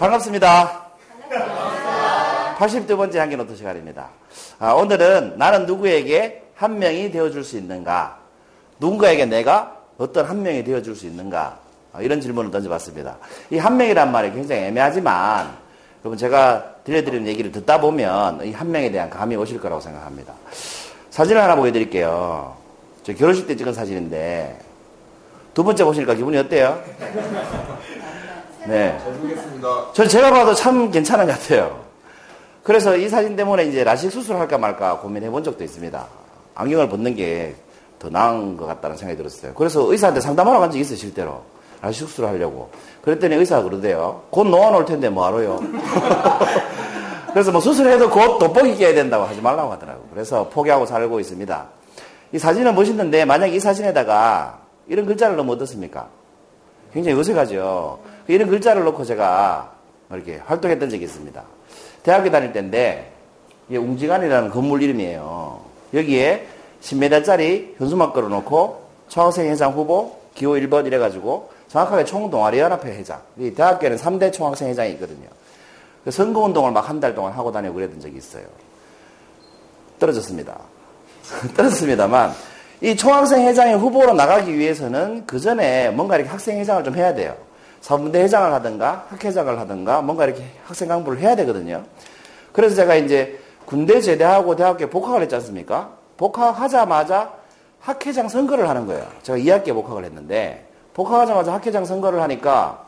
반갑습니다. 82번째 한기노트 시간입니다. 아, 오늘은 나는 누구에게 한 명이 되어줄 수 있는가? 누군가에게 내가 어떤 한 명이 되어줄 수 있는가? 아, 이런 질문을 던져봤습니다. 이 한 명이란 말이 굉장히 애매하지만 여러분 제가 들려드리는 얘기를 듣다 보면 이 한 명에 대한 감이 오실 거라고 생각합니다. 사진을 하나 보여드릴게요. 저 결혼식 때 찍은 사진인데 두 번째 보시니까 기분이 어때요? 네. 잘 보겠습니다. 전 제가 봐도 참 괜찮은 것 같아요. 그래서 이 사진 때문에 이제 라식 수술할까 말까 고민해 본 적도 있습니다. 안경을 벗는 게 더 나은 것 같다는 생각이 들었어요. 그래서 의사한테 상담하러 간 적이 있어요, 실제로. 라식 수술을 하려고. 그랬더니 의사가 그러대요. 곧올 텐데 뭐하러요? 그래서 뭐 수술해도 곧 돋보기 껴야 된다고 하지 말라고 하더라고요. 그래서 포기하고 살고 있습니다. 이 사진은 멋있는데 만약 이 사진에다가 이런 글자를 넣으면 어떻습니까? 굉장히 어색하죠. 이런 글자를 놓고 제가 이렇게 활동했던 적이 있습니다. 대학교 다닐 때인데 이게 웅지간이라는 건물 이름이에요. 여기에 10m짜리 현수막 걸어놓고 총학생 회장 후보 기호 1번 이래가지고 정확하게 총동아리연합회 회장. 이 대학교에는 3대 총학생 회장이 있거든요. 그 선거운동을 막 한 달 동안 하고 다니고 그랬던 적이 있어요. 떨어졌습니다. 떨어졌습니다만 이 총학생 회장의 후보로 나가기 위해서는 그 전에 뭔가 이렇게 학생 회장을 좀 해야 돼요. 사분대 회장을 하든가 학회장을 하든가 뭔가 이렇게 학생 강부를 해야 되거든요. 그래서 제가 이제 군대 제대하고 대학교에 복학을 했지 않습니까? 복학하자마자 학회장 선거를 하는 거예요. 제가 2학기에 복학을 했는데 복학하자마자 학회장 선거를 하니까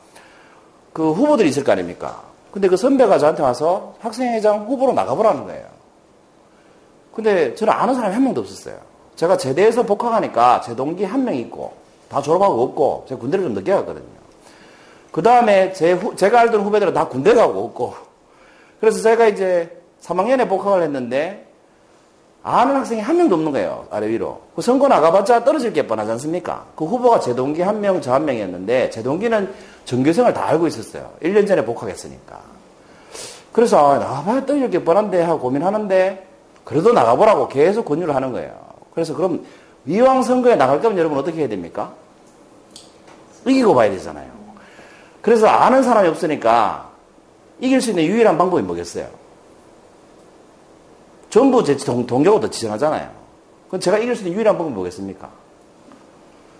그 후보들이 있을 거 아닙니까? 근데 그 선배가 저한테 와서 학생회장 후보로 나가보라는 거예요. 근데 저는 아는 사람이 한 명도 없었어요. 제가 제대해서 복학하니까 제 동기 한 명 있고 다 졸업하고 없고 제가 군대를 좀 늦게 갔거든요. 그 다음에 제가 알던 후배들은 다 군대 가고 없고 그래서 제가 이제 3학년에 복학을 했는데 아는 학생이 한 명도 없는 거예요. 아래 위로. 그 선거 나가봤자 떨어질 게 뻔하지 않습니까? 그 후보가 제 동기 한 명, 저 한 명이었는데 제 동기는 전교생을 다 알고 있었어요. 1년 전에 복학했으니까. 그래서 아, 나가봐야 떨어질 게 뻔한데 하고 고민하는데 그래도 나가보라고 계속 권유를 하는 거예요. 그래서 그럼 이왕 선거에 나갈 거면 여러분 어떻게 해야 됩니까? 이기고 봐야 되잖아요. 그래서 아는 사람이 없으니까 이길 수 있는 유일한 방법이 뭐겠어요? 전부 제 동, 동료가 더 지정하잖아요. 그럼 제가 이길 수 있는 유일한 방법이 뭐겠습니까?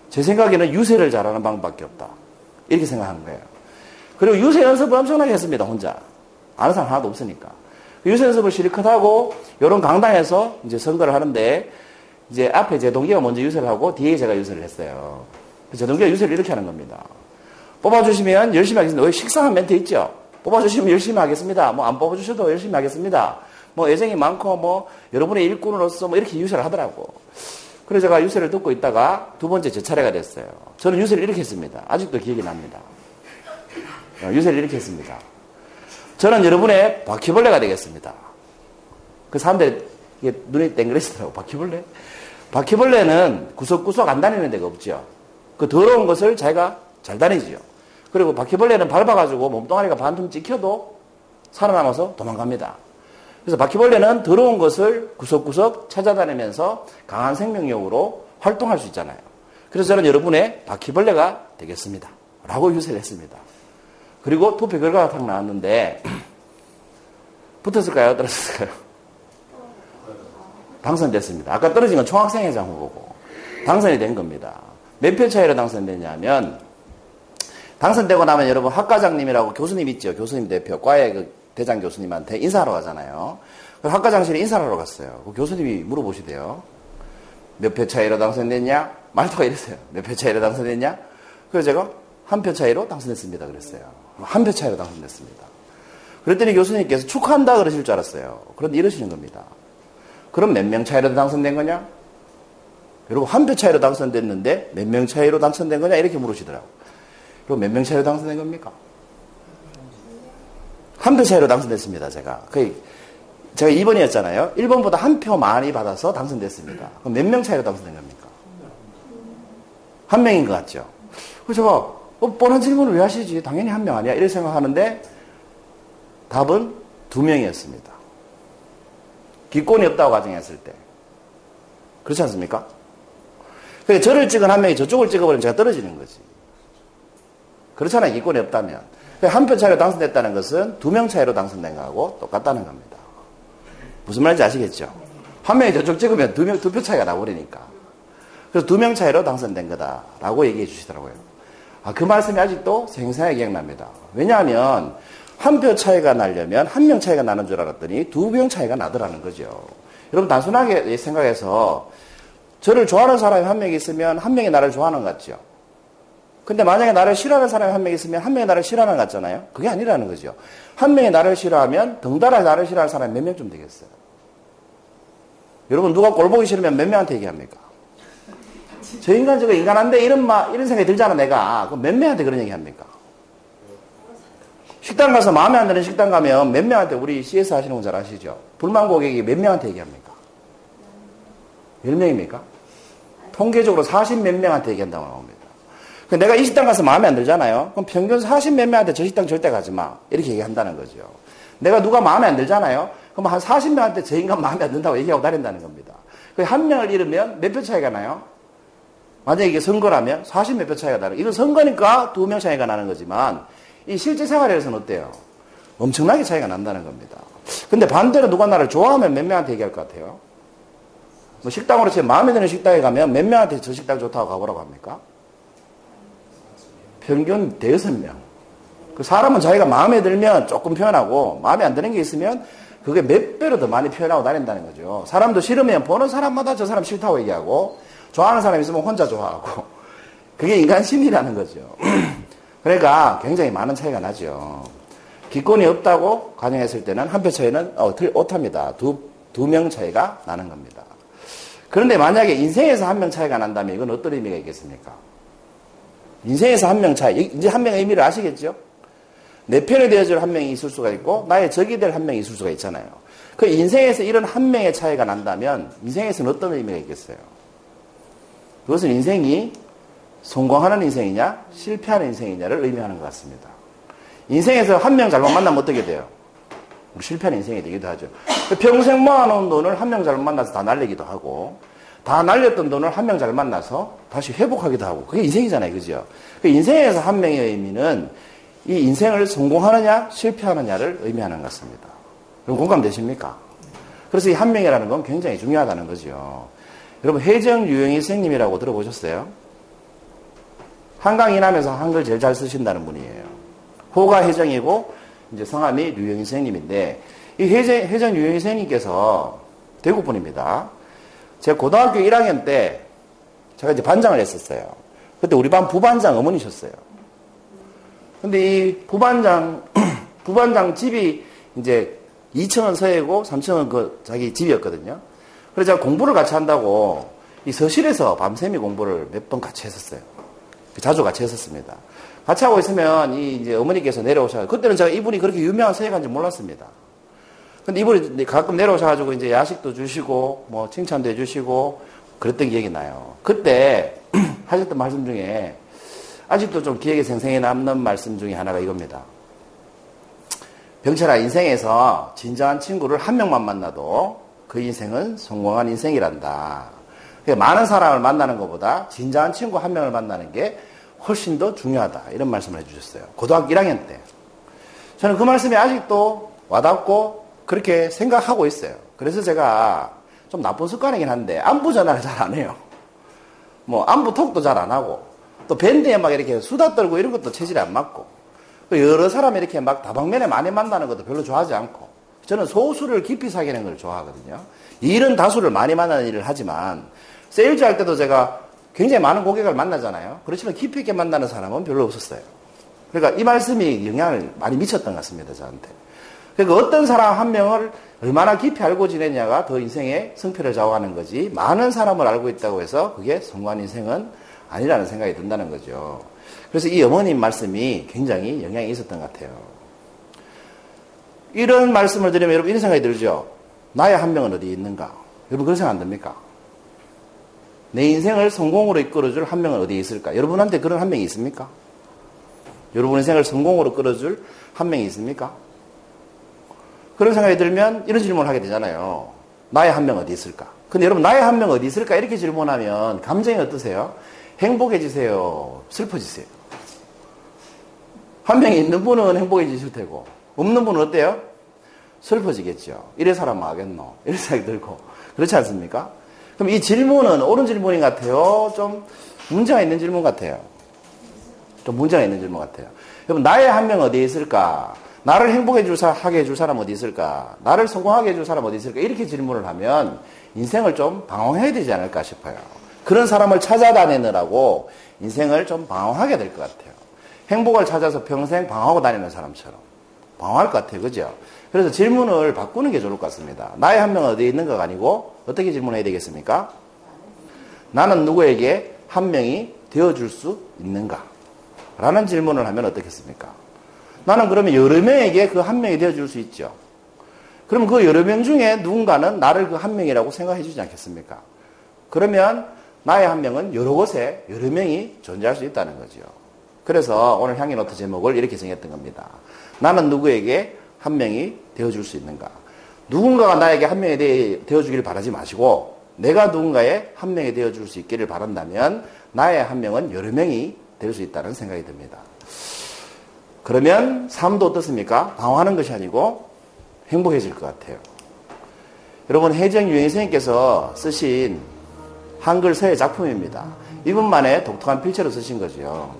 제 생각에는 유세를 잘하는 방법밖에 없다. 이렇게 생각하는 거예요. 그리고 유세 연습을 엄청나게 했습니다, 혼자. 아는 사람 하나도 없으니까. 유세 연습을 실컷 하고, 이런 강당에서 이제 선거를 하는데, 이제 앞에 제 동기가 먼저 유세를 하고, 뒤에 제가 유세를 했어요. 제 동기가 유세를 이렇게 하는 겁니다. 뽑아주시면 열심히 하겠습니다. 왜 식상한 멘트 있죠? 뽑아주시면 열심히 하겠습니다. 뭐 안 뽑아주셔도 열심히 하겠습니다. 뭐 애정이 많고 뭐 여러분의 일꾼으로서 뭐 이렇게 유세를 하더라고. 그래서 제가 유세를 듣고 있다가 두 번째 제 차례가 됐어요. 저는 유세를 이렇게 했습니다. 아직도 기억이 납니다. 어, 유세를 이렇게 했습니다. 저는 여러분의 바퀴벌레가 되겠습니다. 그 사람들이 눈이 땡그레시더라고. 바퀴벌레? 바퀴벌레는 구석구석 안 다니는 데가 없죠. 그 더러운 것을 자기가 잘 다니지요. 그리고 바퀴벌레는 밟아가지고 몸뚱아리가 반틈 찍혀도 살아남아서 도망갑니다. 그래서 바퀴벌레는 더러운 것을 구석구석 찾아다니면서 강한 생명력으로 활동할 수 있잖아요. 그래서 저는 여러분의 바퀴벌레가 되겠습니다. 라고 유세를 했습니다. 그리고 투표 결과가 딱 나왔는데, 붙었을까요? 떨어졌을까요? 당선됐습니다. 아까 떨어진 건 총학생회장 후보고, 당선이 된 겁니다. 몇 표 차이로 당선됐냐면, 당선되고 나면 여러분 학과장님이라고 교수님 있죠? 교수님 대표, 과의 그 대장 교수님한테 인사하러 가잖아요. 학과장실에 인사를 하러 갔어요. 그 교수님이 물어보시대요. 몇 표 차이로 당선됐냐? 말투가 이랬어요. 몇 표 차이로 당선됐냐? 그래서 제가 한 표 차이로 당선됐습니다. 그랬어요. 한 표 차이로 당선됐습니다. 그랬더니 교수님께서 축하한다 그러실 줄 알았어요. 그런데 이러시는 겁니다. 그럼 몇 명 차이로 당선된 거냐? 여러분 한 표 차이로 당선됐는데 몇 명 차이로 당선된 거냐? 이렇게 물으시더라고요. 그럼 몇명 차이로 당선된 겁니까? 한 표 차이로 당선됐습니다, 제가. 거의, 제가 2번이었잖아요. 1번보다 한 표 많이 받아서 당선됐습니다. 그럼 몇 명 차이로 당선된 겁니까? 한 명인 것 같죠? 그래서 제가, 어, 뻔한 질문을 왜 하시지? 당연히 한 명 아니야? 이렇게 생각하는데, 답은 두 명이었습니다. 기권이 없다고 가정했을 때. 그렇지 않습니까? 그러니까 저를 찍은 한 명이 저쪽을 찍어버리면 제가 떨어지는 거지. 그렇잖아요. 기권이 없다면. 한 표 차이로 당선됐다는 것은 두 명 차이로 당선된 거하고 똑같다는 겁니다. 무슨 말인지 아시겠죠? 한 명이 저쪽 찍으면 두 명, 두 표 차이가 나버리니까. 그래서 두 명 차이로 당선된 거다라고 얘기해 주시더라고요. 아, 그 말씀이 아직도 생생하게 기억납니다. 왜냐하면 한 표 차이가 나려면 한 명 차이가 나는 줄 알았더니 두 명 차이가 나더라는 거죠. 여러분 단순하게 생각해서 저를 좋아하는 사람이 한 명 있으면 한 명이 나를 좋아하는 것 같죠. 근데 만약에 나를 싫어하는 사람이 한 명 있으면 한 명이 나를 싫어하는 것 같잖아요. 그게 아니라는 거죠. 한 명이 나를 싫어하면 덩달아 나를 싫어하는 사람이 몇 명쯤 되겠어요. 여러분 누가 꼴 보기 싫으면 몇 명한테 얘기합니까? 저 인간 저거 인간한데 이런 마, 이런 생각이 들잖아 내가. 그럼 몇 명한테 그런 얘기 합니까? 식당 가서 마음에 안 드는 식당 가면 몇 명한테 우리 CS 하시는 분 잘 아시죠? 불만 고객이 몇 명한테 얘기합니까? 몇 명입니까? 통계적으로 40 몇 명한테 얘기한다고 나옵니다. 내가 이 식당 가서 마음에 안 들잖아요. 그럼 평균 40 몇 명한테 저 식당 절대 가지 마. 이렇게 얘기한다는 거죠. 내가 누가 마음에 안 들잖아요. 그럼 한 40명한테 저 인간 마음에 안 든다고 얘기하고 다닌다는 겁니다. 한 명을 잃으면 몇 표 차이가 나요? 만약에 이게 선거라면 40 몇 표 차이가 나요. 이건 선거니까 두 명 차이가 나는 거지만 이 실제 생활에서는 어때요? 엄청나게 차이가 난다는 겁니다. 근데 반대로 누가 나를 좋아하면 몇 명한테 얘기할 것 같아요? 뭐 식당으로 제 마음에 드는 식당에 가면 몇 명한테 저 식당 좋다고 가보라고 합니까? 평균 대여섯 명. 그 사람은 자기가 마음에 들면 조금 표현하고 마음에 안 드는 게 있으면 그게 몇 배로 더 많이 표현하고 다닌다는 거죠. 사람도 싫으면 보는 사람마다 저 사람 싫다고 얘기하고 좋아하는 사람 있으면 혼자 좋아하고 그게 인간 심리라는 거죠. 그러니까 굉장히 많은 차이가 나죠. 기권이 없다고 가정했을 때는 한 표 차이는 어, 오탑니다. 두, 두 명 차이가 나는 겁니다. 그런데 만약에 인생에서 한 명 차이가 난다면 이건 어떤 의미가 있겠습니까? 인생에서 한 명 차이, 이제 한 명의 의미를 아시겠죠? 내 편이 되어줄 한 명이 있을 수가 있고, 나의 적이 될 한 명이 있을 수가 있잖아요. 그 인생에서 이런 한 명의 차이가 난다면, 인생에서는 어떤 의미가 있겠어요? 그것은 인생이 성공하는 인생이냐, 실패하는 인생이냐를 의미하는 것 같습니다. 인생에서 한 명 잘못 만나면 어떻게 돼요? 실패하는 인생이 되기도 하죠. 평생 모아놓은 돈을 한 명 잘못 만나서 다 날리기도 하고, 다 날렸던 돈을 한 명 잘 만나서 다시 회복하기도 하고 그게 인생이잖아요. 그죠? 그 인생에서 한 명의 의미는 이 인생을 성공하느냐 실패하느냐를 의미하는 것 같습니다. 그럼 공감되십니까? 그래서 이 한 명이라는 건 굉장히 중요하다는 거죠. 여러분 해정 유영희 선생님이라고 들어보셨어요? 한강 이남에서 한글 제일 잘 쓰신다는 분이에요. 호가 해정이고 이제 성함이 류영희 선생님인데 이 해정, 해정 유영희 선생님께서 대구 분입니다. 제가 고등학교 1학년 때 제가 이제 반장을 했었어요. 그때 우리 반 부반장 어머니셨어요. 근데 이 부반장, 부반장 집이 이제 2층은 서예고 3층은 그 자기 집이었거든요. 그래서 제가 공부를 같이 한다고 이 서실에서 밤샘이 공부를 몇 번 같이 했었어요. 자주 같이 했었습니다. 같이 하고 있으면 이 이제 어머니께서 내려오셔서 그때는 제가 이분이 그렇게 유명한 서예가인지 몰랐습니다. 근데 이분이 가끔 내려오셔가지고 이제 야식도 주시고 뭐 칭찬도 해주시고 그랬던 기억이 나요. 그때 하셨던 말씀 중에 아직도 좀 기억에 생생히 남는 말씀 중에 하나가 이겁니다. 병철아 인생에서 진정한 친구를 한 명만 만나도 그 인생은 성공한 인생이란다. 그러니까 많은 사람을 만나는 것보다 진정한 친구 한 명을 만나는 게 훨씬 더 중요하다. 이런 말씀을 해주셨어요. 고등학교 1학년 때. 저는 그 말씀이 아직도 와닿고 그렇게 생각하고 있어요. 그래서 제가 좀 나쁜 습관이긴 한데 안부 전화를 잘 안 해요. 뭐 안부 톡도 잘 안 하고 또 밴드에 막 이렇게 수다 떨고 이런 것도 체질이 안 맞고 여러 사람 이렇게 막 다방면에 많이 만나는 것도 별로 좋아하지 않고 저는 소수를 깊이 사귀는 걸 좋아하거든요. 일은 다수를 많이 만나는 일을 하지만 세일즈 할 때도 제가 굉장히 많은 고객을 만나잖아요. 그렇지만 깊이 있게 만나는 사람은 별로 없었어요. 그러니까 이 말씀이 영향을 많이 미쳤던 것 같습니다, 저한테. 그러니까 어떤 사람 한 명을 얼마나 깊이 알고 지내냐가 더 인생의 성패를 좌우하는 거지 많은 사람을 알고 있다고 해서 그게 성공한 인생은 아니라는 생각이 든다는 거죠. 그래서 이 어머님 말씀이 굉장히 영향이 있었던 것 같아요. 이런 말씀을 드리면 여러분 이런 생각이 들죠. 나의 한 명은 어디 있는가? 여러분 그런 생각 안 듭니까? 내 인생을 성공으로 이끌어줄 한 명은 어디에 있을까? 여러분한테 그런 한 명이 있습니까? 여러분 인생을 성공으로 끌어줄 한 명이 있습니까? 그런 생각이 들면 이런 질문을 하게 되잖아요. 나의 한 명 어디 있을까? 근데 여러분, 나의 한 명 어디 있을까? 이렇게 질문하면 감정이 어떠세요? 행복해지세요? 슬퍼지세요? 한 명이 있는 분은 행복해지실 테고, 없는 분은 어때요? 슬퍼지겠죠. 이래 사람 하겠노? 이런 생각이 들고. 그렇지 않습니까? 그럼 이 질문은 옳은 질문인 것 같아요? 좀 문제가 있는 질문 같아요? 좀 문제가 있는 질문 같아요. 여러분, 나의 한 명 어디에 있을까? 나를 행복해 줄 사람, 하게 해줄 사람 어디 있을까? 나를 성공하게 해줄 사람 어디 있을까? 이렇게 질문을 하면 인생을 좀 방황해야 되지 않을까 싶어요. 그런 사람을 찾아다니느라고 인생을 좀 방황하게 될 것 같아요. 행복을 찾아서 평생 방황하고 다니는 사람처럼. 방황할 것 같아요. 그죠? 그래서 질문을 바꾸는 게 좋을 것 같습니다. 나의 한명 어디에 있는가가 아니고 어떻게 질문해야 되겠습니까? 나는 누구에게 한 명이 되어줄 수 있는가? 라는 질문을 하면 어떻겠습니까? 나는 그러면 여러 명에게 그 한 명이 되어줄 수 있죠. 그럼 그 여러 명 중에 누군가는 나를 그 한 명이라고 생각해 주지 않겠습니까? 그러면 나의 한 명은 여러 곳에 여러 명이 존재할 수 있다는 거죠. 그래서 오늘 향기 노트 제목을 이렇게 정했던 겁니다. 나는 누구에게 한 명이 되어줄 수 있는가? 누군가가 나에게 한 명이 되어주기를 바라지 마시고 내가 누군가의 한 명이 되어줄 수 있기를 바란다면 나의 한 명은 여러 명이 될 수 있다는 생각이 듭니다. 그러면 삶도 어떻습니까? 방황하는 것이 아니고 행복해질 것 같아요. 여러분 해정 유행 선생님께서 쓰신 한글 서예 작품입니다. 이분만의 독특한 필체로 쓰신 거죠.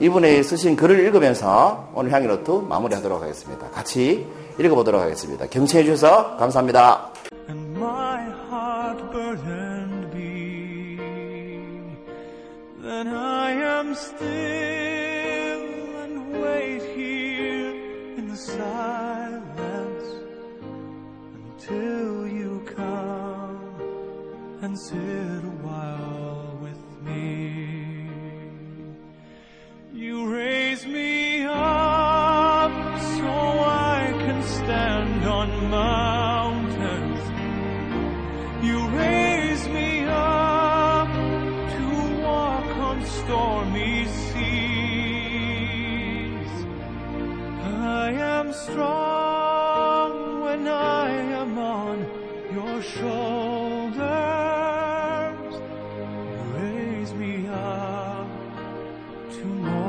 이분의 쓰신 글을 읽으면서 오늘 향이로트 마무리하도록 하겠습니다. 같이 읽어보도록 하겠습니다. 경청해 주셔서 감사합니다. and sit tomorrow.